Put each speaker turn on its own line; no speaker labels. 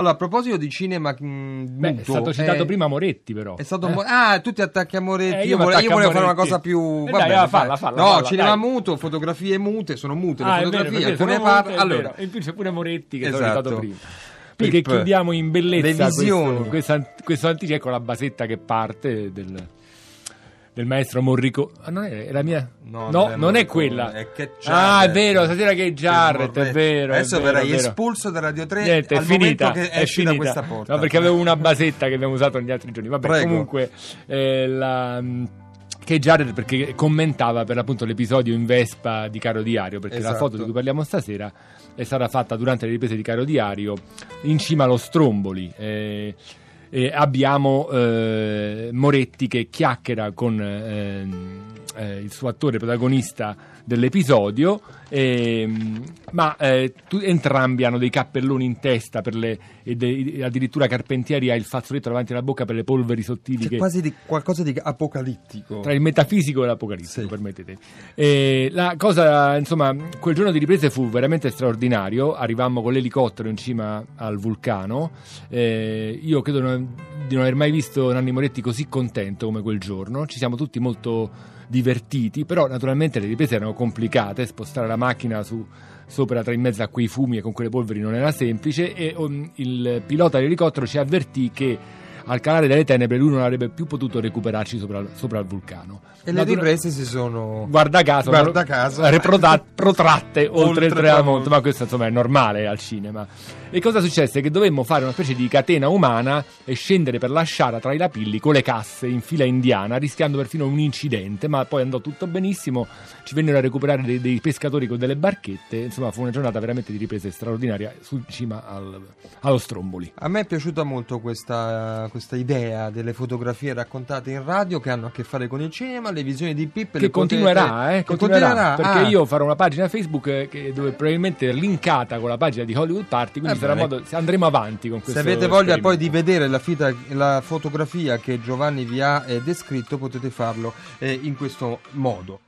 Allora, a proposito di cinema mh,
Beh,
muto,
è stato citato
eh,
prima Moretti, però.
È stato
Eh.
mo- ah, tu ti attacchi a Moretti.
Eh, io
vole- io volevo fare una cosa più.
Eh,
va
dai, falla, falla,
no,
falla,
cinema
dai.
muto, fotografie mute, sono mute. le
Ah, è vero,
fotografie,
perché
alcune
sono
par-
molte, è
allora.
E in più c'è pure Moretti che
Esatto.
l'ho citato prima. Perché
Pip,
chiudiamo in bellezza
le
questo, questa- questo antico, ecco la basetta che parte del, del maestro Morrico. Ah, non è, è la mia?
No,
No,
non è
non è
Morricone,
quella.
è che
ah, è vero, stasera che è Jarrett, è vero.
Adesso verrai espulso da Radio 3
Niente, è finita,
che
è finita.
questa porta.
No, perché avevo una basetta che abbiamo usato negli altri giorni. Vabbè,
Prego.
comunque, eh, la, mh, che Jared perché commentava per l'appunto l'episodio in Vespa di Caro Diario, perché la
Esatto.
foto di cui parliamo stasera è stata fatta durante le riprese di Caro Diario in cima allo Stromboli. eh, e abbiamo eh, Moretti che chiacchiera con ehm, eh, il suo attore protagonista dell'episodio, ehm, ma eh, tu- entrambi hanno dei cappelloni in testa per le, e de- addirittura Carpentieri ha il fazzoletto davanti alla bocca per le polveri sottili
C'è
che,
quasi di qualcosa di apocalittico.
tra il metafisico e l'apocalittico,
Sì.
permettete. E la cosa, insomma, quel giorno di riprese fu veramente straordinario. Arrivammo con l'elicottero in cima al vulcano. Eh, io credo non- di non aver mai visto Nanni Moretti così contento come quel giorno. Ci siamo tutti molto divertiti, però naturalmente le riprese erano complicate. Spostare la macchina su sopra tra in mezzo a quei fumi e con quelle polveri non era semplice e um, il pilota dell'elicottero ci avvertì che al calare delle tenebre lui non avrebbe più potuto recuperarci sopra, sopra il vulcano.
E le
Natura-
riprese si sono.
Guarda caso,
Guarda caso.
reproda- protratte oltre,
Oltre
il tramonto. ma questo insomma è normale al cinema. E cosa successe? Che dovemmo fare una specie di catena umana e scendere per la sciara tra i lapilli con le casse in fila indiana, rischiando perfino un incidente, ma poi andò tutto benissimo. Ci vennero a recuperare dei, dei pescatori con delle barchette, insomma fu una giornata veramente di riprese straordinaria su cima al- allo Stromboli.
A me è piaciuta molto questa, questa idea delle fotografie raccontate in radio che hanno a che fare con il cinema, le visioni di Pip.
Che
le potete-
continuerà, eh,
che
continuerà,
continuerà,
perché
ah.
io farò una pagina Facebook eh, che- dove probabilmente è linkata con la pagina di Hollywood Party, quindi
Eh
modo, andremo avanti con questo
Se avete voglia poi di vedere la, fita- la fotografia che Giovanni vi ha eh, descritto, potete farlo eh, in questo modo.